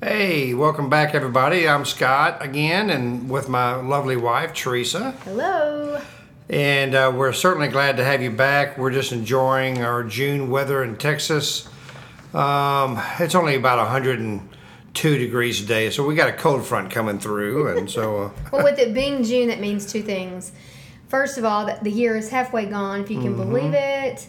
Hey, welcome back, everybody. I'm Scott again, and with my lovely wife, Teresa. Hello. And uh, we're certainly glad to have you back. We're just enjoying our June weather in Texas. Um, it's only about 102 degrees today, so we got a cold front coming through, and so. Uh, Well, with it being June, that means two things. First of all, that the year is halfway gone, if you can believe it.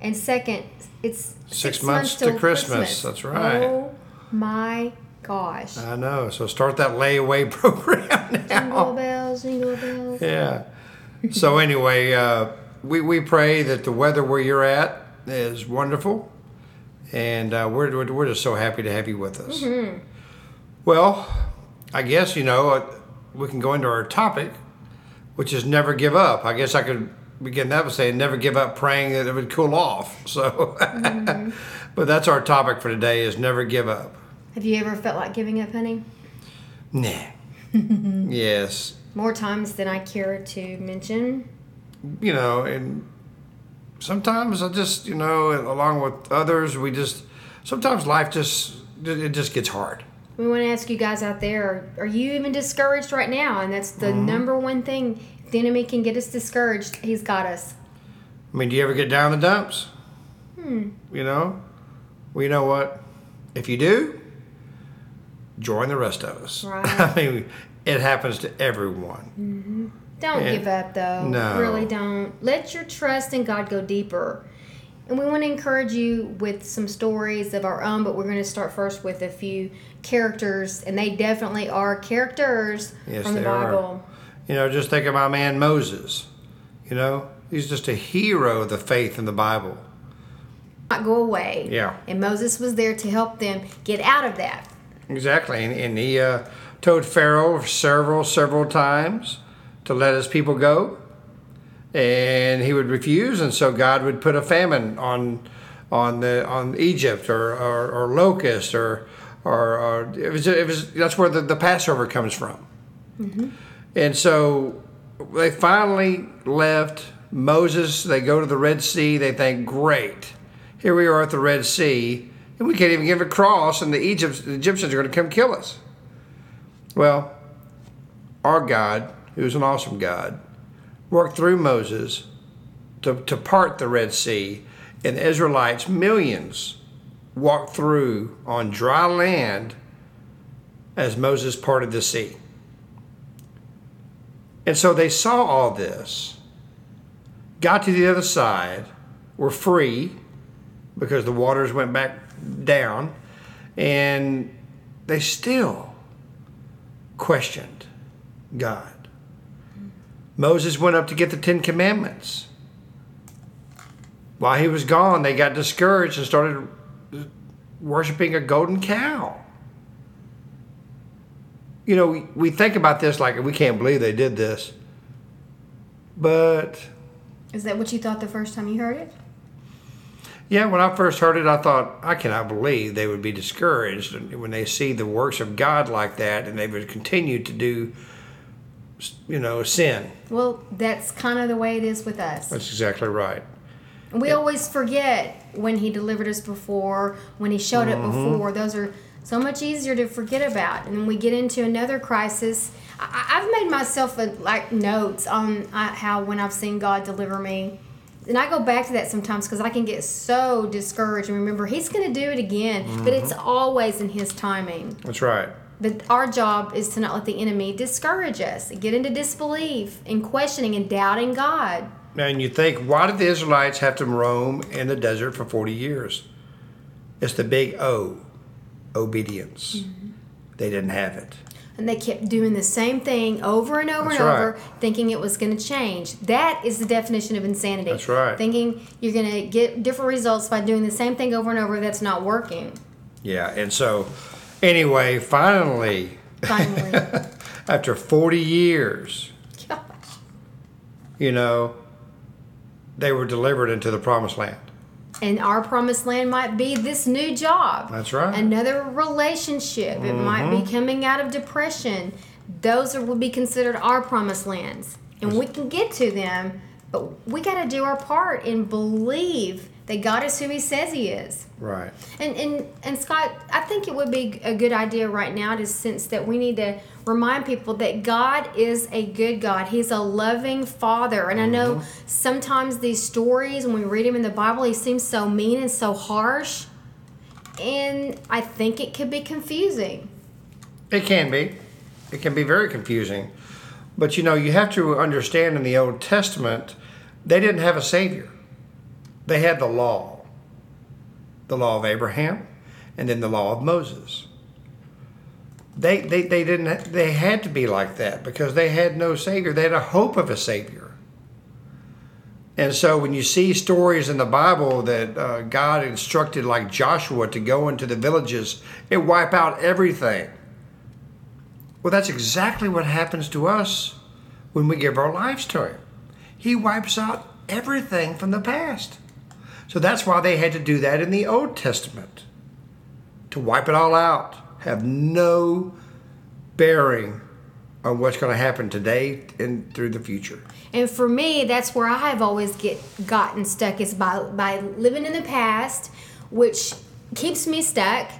And second, it's Six months to till Christmas. That's right. Oh my gosh. I know. So start that layaway program jingle now. bells, jingle bells. Yeah. So anyway, uh, we we pray that the weather where you're at is wonderful, and uh, we're we're we're just so happy to have you with us. Well, I guess you know uh, we can go into our topic, which is never give up. I guess I could begin that by saying never give up praying that it would cool off. So, but that's our topic for today is never give up. Have you ever felt like giving up, honey? Nah. yes. More times than I care to mention. you know, and sometimes I just, you know, along with others, we just sometimes life just it just gets hard. We want to ask you guys out there are, you even discouraged right now? And that's the Mm-hmm. number one thing. If the enemy can get us discouraged, he's got us. I mean, do you ever get down the dumps? Hmm. You know, well, you know what? If you do, join the rest of us. Right. I mean, it happens to everyone. Mm-hmm. Don't Yeah. give up, though. No. Really don't. Let your trust in God go deeper. And we want to encourage you with some stories of our own, but we're going to start first with a few characters, and they definitely are characters Yes, from the they are. Bible. You know, just think of my man Moses. You know, he's just a hero of the faith in the Bible. Not go away. Yeah. And Moses was there to help them get out of that. Exactly, and, and he uh, told Pharaoh several, several times to let his people go, and he would refuse, and so God would put a famine on on the on Egypt or or, or locust or or, or it was it was that's where the, the Passover comes from, and so they finally left Moses. They go to the Red Sea. They think, great, here we are at the Red Sea, and we can't even get across, and the, Egypt, the Egyptians are going to come kill us. Well, our God, who's an awesome God, worked through Moses to, to part the Red Sea, and the Israelites, millions, walked through on dry land as Moses parted the sea. And so they saw all this, got to the other side, were free because the waters went back down, and they still questioned God. Moses went up to get the Ten Commandments. While he was gone, they got discouraged and started worshiping a golden cow. You know, we, we think about this like we can't believe they did this. But Is that what you thought the first time you heard it? Yeah, when I first heard it, I thought, I cannot believe they would be discouraged when they see the works of God like that and they would continue to do, you know, sin. Well, that's kind of the way it is with us. That's exactly right. We always forget when he delivered us before, when he showed up Mm-hmm. before. Those are so much easier to forget about. And we get into another crisis, I, I've made myself a, like notes on uh, how when I've seen God deliver me. And I go back to that sometimes because I can get so discouraged and remember He's going to do it again, but it's always in His timing. That's right. But our job is to not let the enemy discourage us, get into disbelief and questioning and doubting God. And you think, why did the Israelites have to roam in the desert for 40 years? It's the big O, obedience. Mm-hmm. They didn't have it. And they kept doing the same thing over and over That's and right. over, thinking it was going to change. That is the definition of insanity. That's right. Thinking you're going to get different results by doing the same thing over and over that's not working. Yeah, and so anyway, finally, Finally. after 40 years, Gosh. you know, they were delivered into the promised land. And our promised land might be this new job. That's right. Another relationship. It might be mm-hmm. coming out of depression. Those are, would be considered our promised lands. And we can get to them, but we got to do our part and believe that God is who He says He is. Right. And, and and Scott, I think it would be a good idea right now to sense that we need to remind people that God is a good God. He's a loving Father. And I know mm-hmm. sometimes these stories, when we read them in the Bible, He seems so mean and so harsh. And I think it could be confusing. It can be. It can be very confusing. But you know, you have to understand in the Old Testament, they didn't have a Savior. They had the law the law of Abraham and then the law of Moses. They, they, they didn't they had to be like that because they had no savior they had a hope of a savior and so when you see stories in the bible that uh, god instructed like joshua to go into the villages and wipe out everything well, that's exactly what happens to us when we give our lives to Him. He wipes out everything from the past. So that's why they had to do that in the Old Testament to wipe it all out, have no bearing on what's going to happen today and through the future. And for me, that's where I've always get gotten stuck is by by living in the past, which keeps me stuck,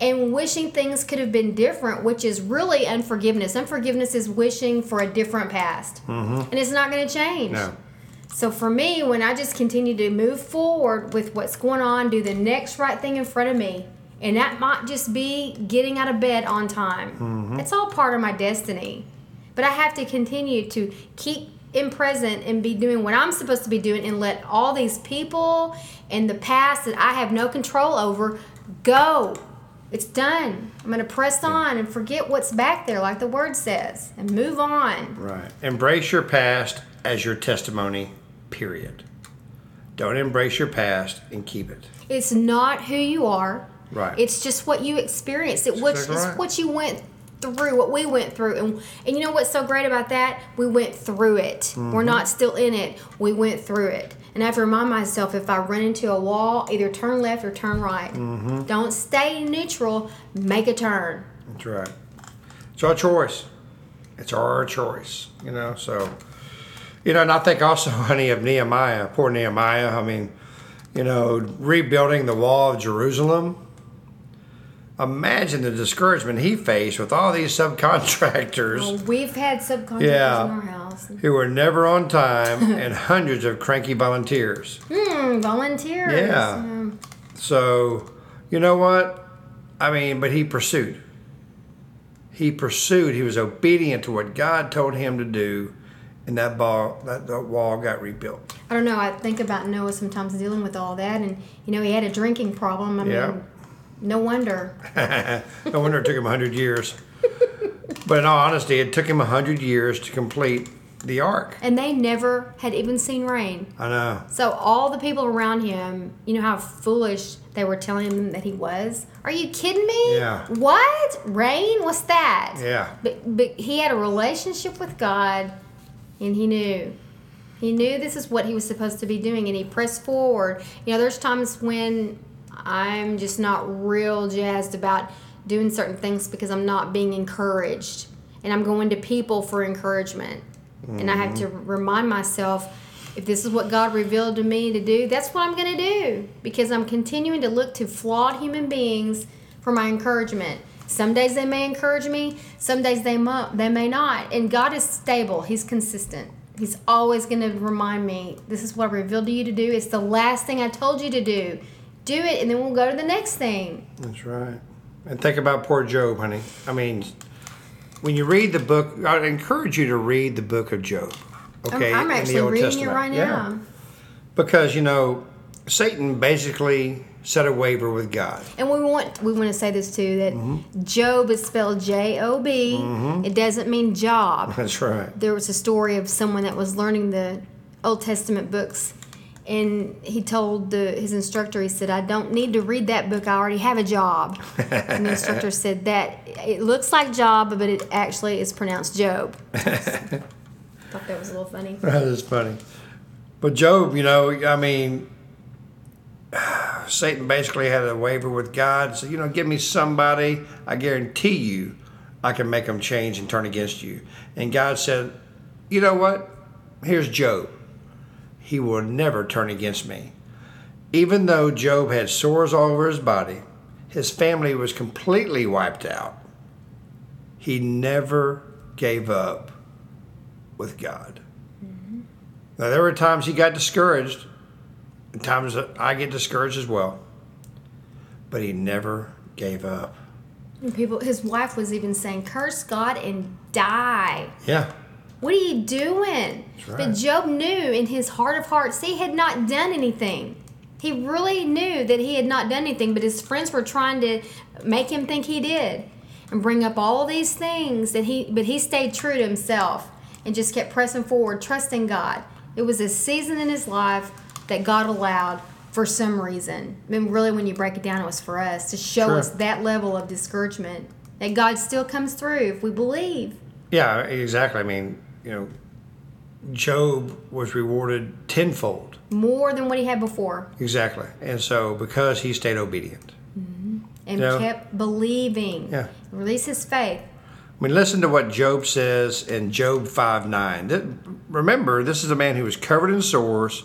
and wishing things could have been different, which is really unforgiveness. Unforgiveness is wishing for a different past, mm-hmm. and it's not going to change. No. So for me, when I just continue to move forward with what's going on, do the next right thing in front of me, and that might just be getting out of bed on time. Mm-hmm. It's all part of my destiny. But I have to continue to keep in present and be doing what I'm supposed to be doing and let all these people in the past that I have no control over go. It's done. I'm going to press on and forget what's back there, like the word says, and move on. Right. Embrace your past as your testimony, period. Don't embrace your past and keep it. It's not who you are. Right. It's just what you experienced. It what exactly it's right. what you went through, what we went through, and and you know what's so great about that? We went through it. We're Mm-hmm. not still in it. We went through it. And I have to remind myself if I run into a wall, either turn left or turn right. Mm-hmm. Don't stay neutral. Make a turn. That's right. It's our choice. It's our choice, you know. So, you know, and I think also, honey, of Nehemiah, poor Nehemiah. I mean, you know, rebuilding the wall of Jerusalem. Imagine the discouragement he faced with all these subcontractors Well, we've had subcontractors Yeah. in our house. who were never on time and hundreds of cranky volunteers. Hmm, volunteers. Yeah. Um, So, you know what? I mean, but he pursued. He pursued. He was obedient to what God told him to do, and that ball, that, that wall got rebuilt. I don't know. I think about Noah sometimes dealing with all that, and you know he had a drinking problem. I Yeah. mean, no wonder. no wonder it took him hundred years. But in all honesty, it took him hundred years to complete the ark. And they never had even seen rain. I know. So all the people around him, you know how foolish they were telling him that he was. Are you kidding me? Yeah. What rain? What's that? Yeah. But but he had a relationship with God, and he knew. He knew this is what he was supposed to be doing, and he pressed forward. You know, there's times when I'm just not real jazzed about doing certain things because I'm not being encouraged, and I'm going to people for encouragement, and I have to mm-hmm. remind myself. If this is what God revealed to me to do, that's what I'm going to do because I'm continuing to look to flawed human beings for my encouragement. Some days they may encourage me, some days they mu- they may not. And God is stable. He's consistent. He's always going to remind me, this is what I revealed to you to do. It's the last thing I told you to do. Do it and then we'll go to the next thing. That's right. And think about poor Job, honey. I mean, when you read the book, I'd encourage you to read the book of Job. Okay, I'm- I'm, actually reading Testament. it right Yeah. now. Because you know, Satan basically set a waiver with God. And we want we want to say this too that Mm-hmm. Job is spelled J O B. It doesn't mean job. That's right. there was a story of someone that was learning the Old Testament books, and he told the, his instructor, he said, I don't need to read that book. I already have a job. and the instructor said that it looks like Job, but it actually is pronounced Job. Thought that was a little funny. That is funny. But Job, you know, I mean, Satan basically had a waiver with God. So, you know, give me somebody, I guarantee you, I can make them change and turn against you. And God said, you know what? Here's Job. He will never turn against me. Even though Job had sores all over his body, his family was completely wiped out. He never gave up with God. Mm-hmm. Now, there were times he got discouraged, and times I get discouraged as well, but he never gave up. And people, his wife was even saying, "Curse God and die." Yeah. What are you doing? right. But Job knew in his heart of hearts he had not done anything. He really knew that he had not done anything, but his friends were trying to make him think he did and bring up all these things that he but he stayed true to himself and just kept pressing forward, trusting God. It was a season in his life that God allowed for some reason. I mean, really, when you break it down, it was for us to show Sure. us that level of discouragement that God still comes through if we believe. Yeah, exactly. I mean, you know, Job was rewarded tenfold. More than what he had before. Exactly. And so, because he stayed obedient. Mm-hmm. and Yeah. kept believing. Yeah. Release his faith. I mean, listen to what Job says in Job 5 9. Remember, this is a man who was covered in sores.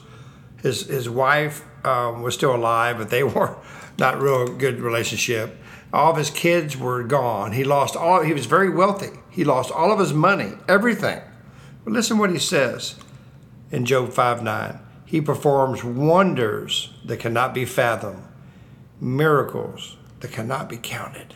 His, his wife um, was still alive, but they were not real good relationship. All of his kids were gone. He lost all, he was very wealthy. He lost all of his money, everything. But listen what he says in Job 5 9. He performs wonders that cannot be fathomed, miracles that cannot be counted.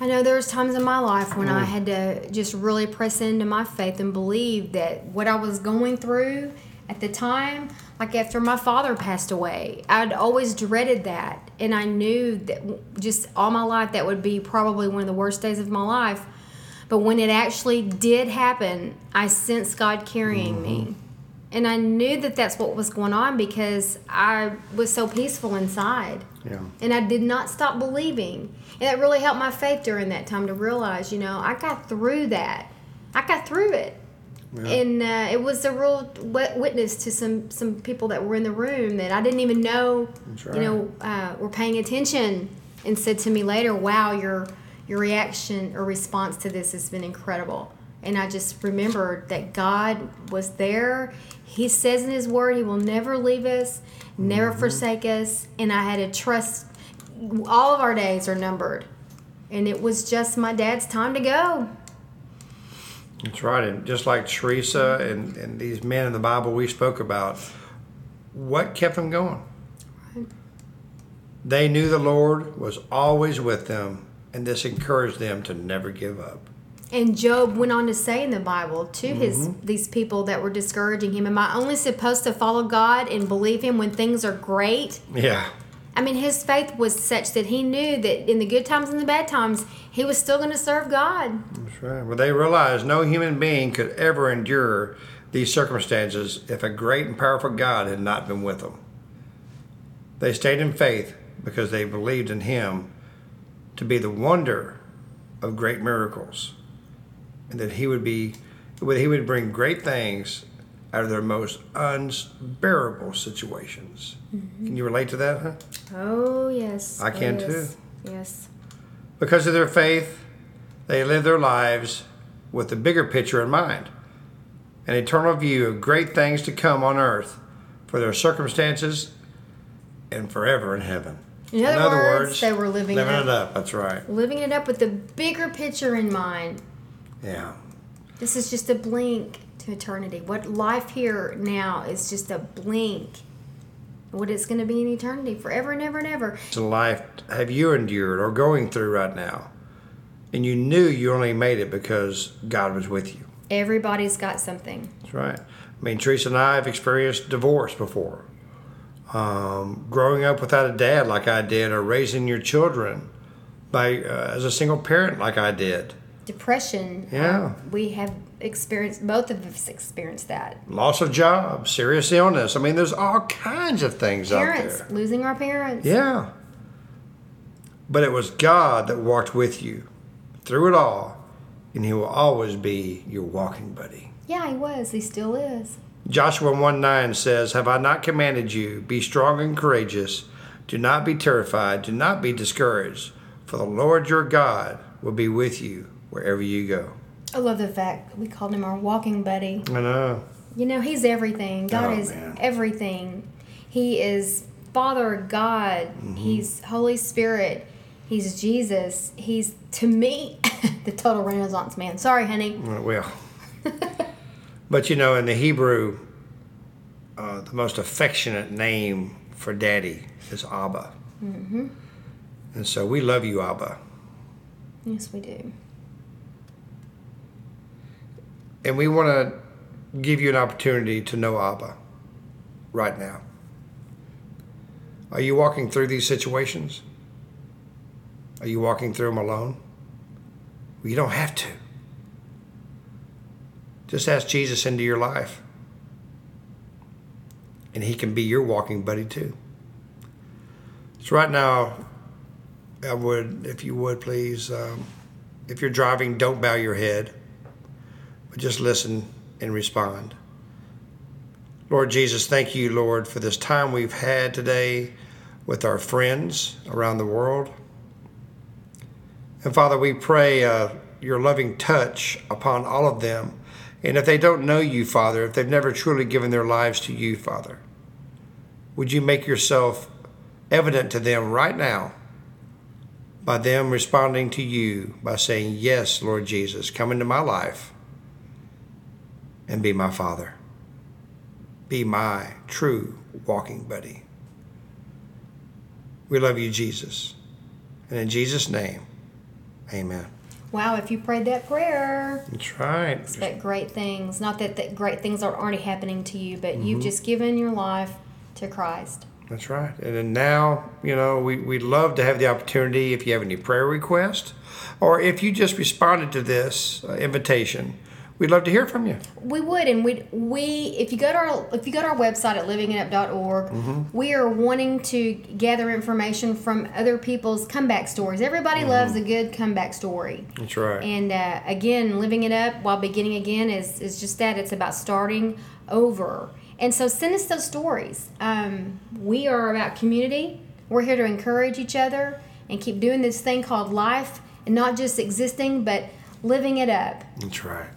I know there's times in my life when Mm. I had to just really press into my faith and believe that what I was going through at the time, like after my father passed away, I'd always dreaded that. And I knew that just all my life that would be probably one of the worst days of my life. But when it actually did happen, I sensed God carrying me. Mm-hmm. And I knew that that's what was going on because I was so peaceful inside. Yeah. And I did not stop believing. And that really helped my faith during that time to realize, you know, I got through that. I got through it. And uh, it was a real witness to some, some people that were in the room that I didn't even know, That's you know, uh, were paying attention and said to me later, wow, your, your reaction or response to this has been incredible. And I just remembered that God was there. He says in His Word, He will never leave us, never forsake us. And I had to trust. All of our days are numbered, and it was just my dad's time to go. That's right. And just like Teresa and, and these men in the Bible we spoke about, what kept them going? They knew the Lord was always with them, and this encouraged them to never give up. And Job went on to say in the Bible to his mm-hmm. these people that were discouraging him, "Am I only supposed to follow God and believe Him when things are great?" Yeah. I mean, his faith was such that he knew that in the good times and the bad times, he was still going to serve God. That's right. Well, they realized no human being could ever endure these circumstances if a great and powerful God had not been with them. They stayed in faith because they believed in Him to be the wonder of great miracles, and that He would be, He would bring great things out of their most unbearable situations. Mm-hmm. Can you relate to that, huh? Oh yes, I can yes, Yes. Because of their faith, they live their lives with the bigger picture in mind an eternal view of great things to come on earth for their circumstances and forever in heaven. In other, words, they were living, living it, it up. That's right. living it up with the bigger picture in mind. Yeah. This is just a blink to eternity. What life here now is just a blink. What it's going to be in eternity, forever and ever and ever. A life have you endured or going through right now, and you knew you only made it because God was with you. Everybody's got something. That's right. I mean, Teresa and I have experienced divorce before. Um, growing up without a dad like I did, or raising your children by uh, as a single parent like I did. Depression. Yeah. um, we have experienced, both of us experienced that. Loss of job, serious illness. I mean, there's all kinds of things Parents, out there. losing our parents. Yeah. But it was God that walked with you through it all, and He will always be your walking buddy. Yeah, he was. He still is. Joshua 1 9 says, Have I not commanded you, be strong and courageous? Do not be terrified, do not be discouraged, for the Lord your God will be with you wherever you go. I love the fact we called him our walking buddy. I know. You know, he's everything. God Oh, is man. everything. He is Father God. Mm-hmm. He's Holy Spirit. He's Jesus. He's to me the total Renaissance man. Sorry, honey. Well, but you know, in the Hebrew, uh, the most affectionate name for daddy is Abba. Mm-hmm. And so we love you, Abba. Yes, we do. And we want to give you an opportunity to know Abba right now. Are you walking through these situations? Are you walking through them alone? Well, you don't have to. Just ask Jesus into your life, and He can be your walking buddy too. So, right now, I would, if you would please, um, if you're driving, don't bow your head but just listen and respond. Lord Jesus, thank you, Lord, for this time we've had today with our friends around the world. And Father, we pray uh, your loving touch upon all of them. And if they don't know you, Father, if they've never truly given their lives to you, Father, would you make yourself evident to them right now by them responding to you by saying, Yes, Lord Jesus, come into my life and be my father. Be my true walking buddy. We love you, Jesus. And in Jesus' name, amen. Wow, if you prayed that prayer, That's right. expect great things. Not that, that great things are already happening to you, but Mm-hmm. you've just given your life to Christ. That's right. And then now, you know, we, we'd love to have the opportunity if you have any prayer requests or if you just responded to this uh, invitation, we'd love to hear from you. We would, and we we if you go to our if you go to our website at livingitup.org, Mm-hmm. we are wanting to gather information from other people's comeback stories. Everybody Mm-hmm. loves a good comeback story. That's right. And uh, again, living it up while beginning again is, is just that. It's about starting over. And so send us those stories. Um, we are about community. We're here to encourage each other and keep doing this thing called life and not just existing, but living it up. That's right.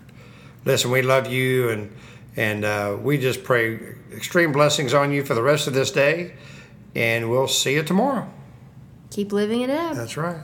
Listen, we love you, and and uh, we just pray extreme blessings on you for the rest of this day, and we'll see you tomorrow. Keep living it up. That's right.